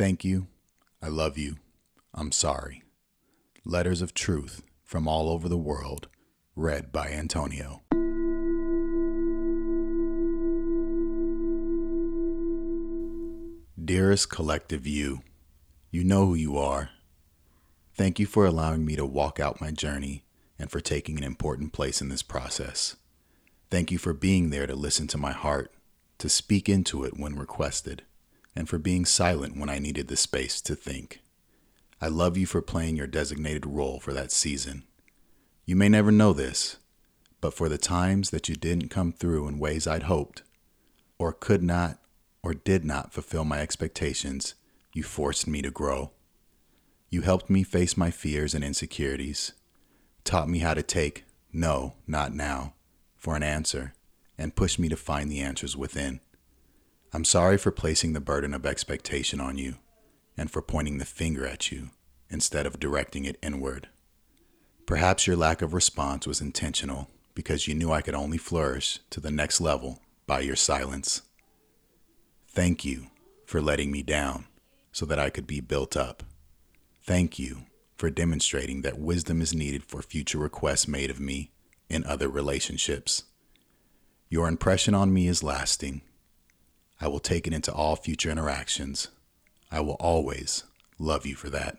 Thank you. I love you. I'm sorry. Letters of Truth from All Over the World, read by Antonio. Dearest collective you, you know who you are. Thank you for allowing me to walk out my journey and for taking an important place in this process. Thank you for being there to listen to my heart, to speak into it when requested, and for being silent when I needed the space to think. I love you for playing your designated role for that season. You may never know this, but for the times that you didn't come through in ways I'd hoped, or could not or did not fulfill my expectations, you forced me to grow. You helped me face my fears and insecurities, taught me how to take no, not now, for an answer, and pushed me to find the answers within. I'm sorry for placing the burden of expectation on you and for pointing the finger at you instead of directing it inward. Perhaps your lack of response was intentional because you knew I could only flourish to the next level by your silence. Thank you for letting me down so that I could be built up. Thank you for demonstrating that wisdom is needed for future requests made of me in other relationships. Your impression on me is lasting. I will take it into all future interactions. I will always love you for that.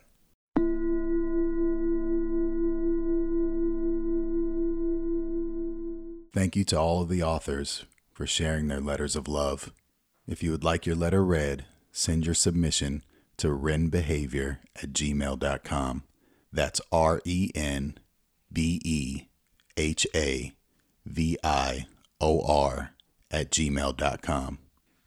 Thank you to all of the authors for sharing their letters of love. If you would like your letter read, send your submission to renbehavior at gmail.com. That's R E N B E H A V I O R at gmail.com.